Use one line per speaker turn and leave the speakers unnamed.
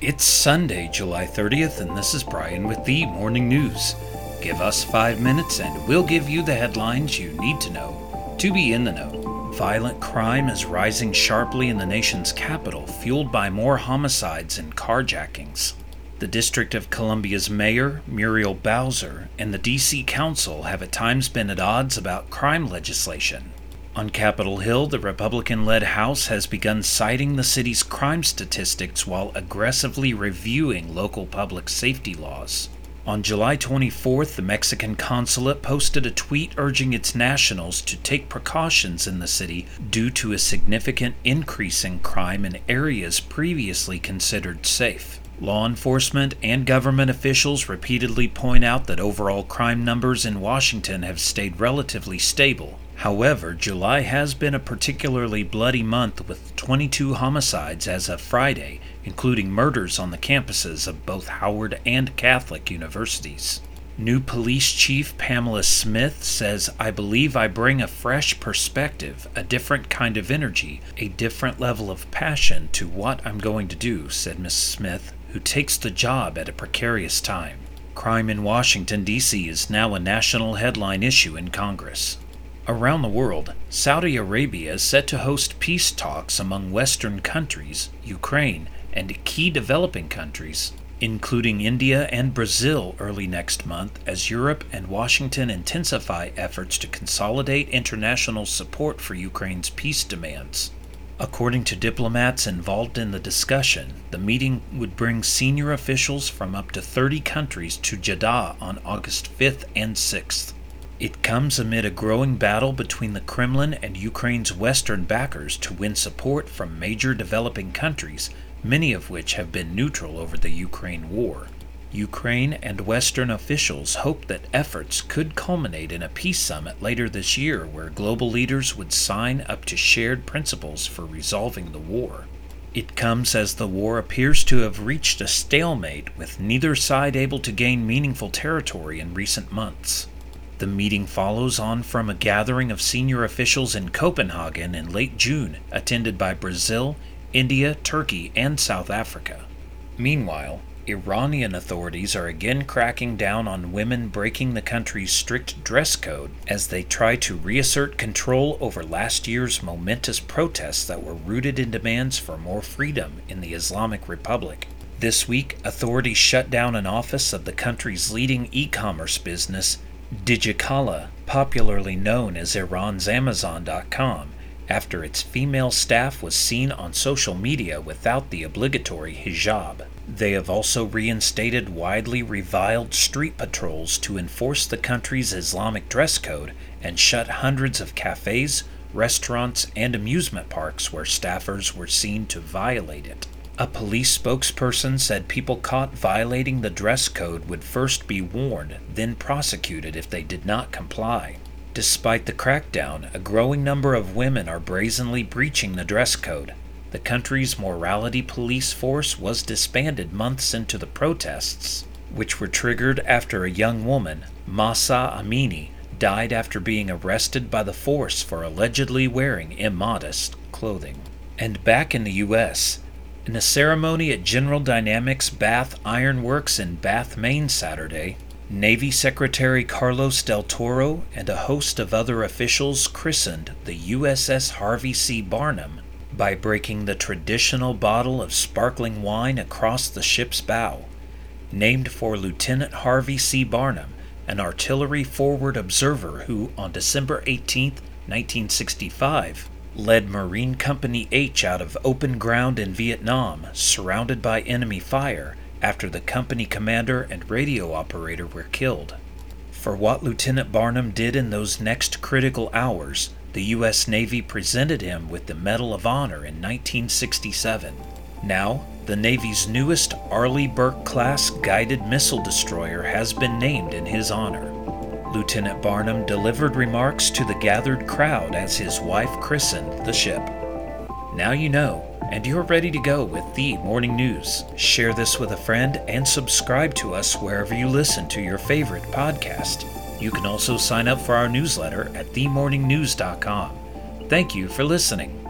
It's Sunday, July 30th, and this is Brian with the Morning News. Give us five minutes and we'll give you the headlines you need to know to be in the know. Violent crime is rising sharply in the nation's capital, fueled by more homicides and carjackings. The District of Columbia's mayor, Muriel Bowser, and the D.C. Council have at times been at odds about crime legislation. On Capitol Hill, the Republican led House has begun citing the city's crime statistics while aggressively reviewing local public safety laws. On July 24th, the Mexican consulate posted a tweet urging its nationals to take precautions in the city due to a significant increase in crime in areas previously considered safe. Law enforcement and government officials repeatedly point out that overall crime numbers in Washington have stayed relatively stable, However, July has been a particularly bloody month with 22 homicides as of Friday, including murders on the campuses of both Howard and Catholic universities. New police chief Pamela Smith says, I believe I bring a fresh perspective, a different kind of energy, a different level of passion to what I'm going to do, said Miss Smith, who takes the job at a precarious time. Crime in Washington, D.C. is now a national headline issue in Congress. Around the world, Saudi Arabia is set to host peace talks among Western countries, Ukraine, and key developing countries, including India and Brazil, early next month as Europe and Washington intensify efforts to consolidate international support for Ukraine's peace demands. According to diplomats involved in the discussion, the meeting would bring senior officials from up to 30 countries to Jeddah on August 5th and 6th. It comes amid a growing battle between the Kremlin and Ukraine's Western backers to win support from major developing countries, many of which have been neutral over the Ukraine war. Ukraine and Western officials hope that efforts could culminate in a peace summit later this year where global leaders would sign up to shared principles for resolving the war. It comes as the war appears to have reached a stalemate, with neither side able to gain meaningful territory in recent months. The meeting follows on from a gathering of senior officials in Copenhagen in late June, attended by Brazil, India, Turkey, and South Africa. Meanwhile, Iranian authorities are again cracking down on women breaking the country's strict dress code as they try to reassert control over last year's momentous protests that were rooted in demands for more freedom in the Islamic Republic. This week, authorities shut down an office of the country's leading e commerce business Digikala, popularly known as Iran's Amazon.com, after its female staff was seen on social media without the obligatory hijab. They have also reinstated widely reviled street patrols to enforce the country's Islamic dress code and shut hundreds of cafes, restaurants, and amusement parks where staffers were seen to violate it. A police spokesperson said people caught violating the dress code would first be warned, then prosecuted if they did not comply. Despite the crackdown, a growing number of women are brazenly breaching the dress code. The country's morality police force was disbanded months into the protests, which were triggered after a young woman, Mahsa Amini, died after being arrested by the force for allegedly wearing immodest clothing. And back in the U.S., in a ceremony at General Dynamics Bath Iron Works in Bath, Maine Saturday, Navy Secretary Carlos del Toro and a host of other officials christened the USS Harvey C. Barnum by breaking the traditional bottle of sparkling wine across the ship's bow. Named for Lieutenant Harvey C. Barnum, an artillery forward observer who, on December 18, 1965, led Marine Company H out of open ground in Vietnam, surrounded by enemy fire, after the company commander and radio operator were killed. For what Lieutenant Barnum did in those next critical hours, the U.S. Navy presented him with the Medal of Honor in 1967. Now, the Navy's newest Arleigh Burke class guided missile destroyer has been named in his honor. Lieutenant Barnum delivered remarks to the gathered crowd as his wife christened the ship. Now you know, and you're ready to go with the morning news. Share this with a friend and subscribe to us wherever you listen to your favorite podcast. You can also sign up for our newsletter at themorningnews.com. Thank you for listening.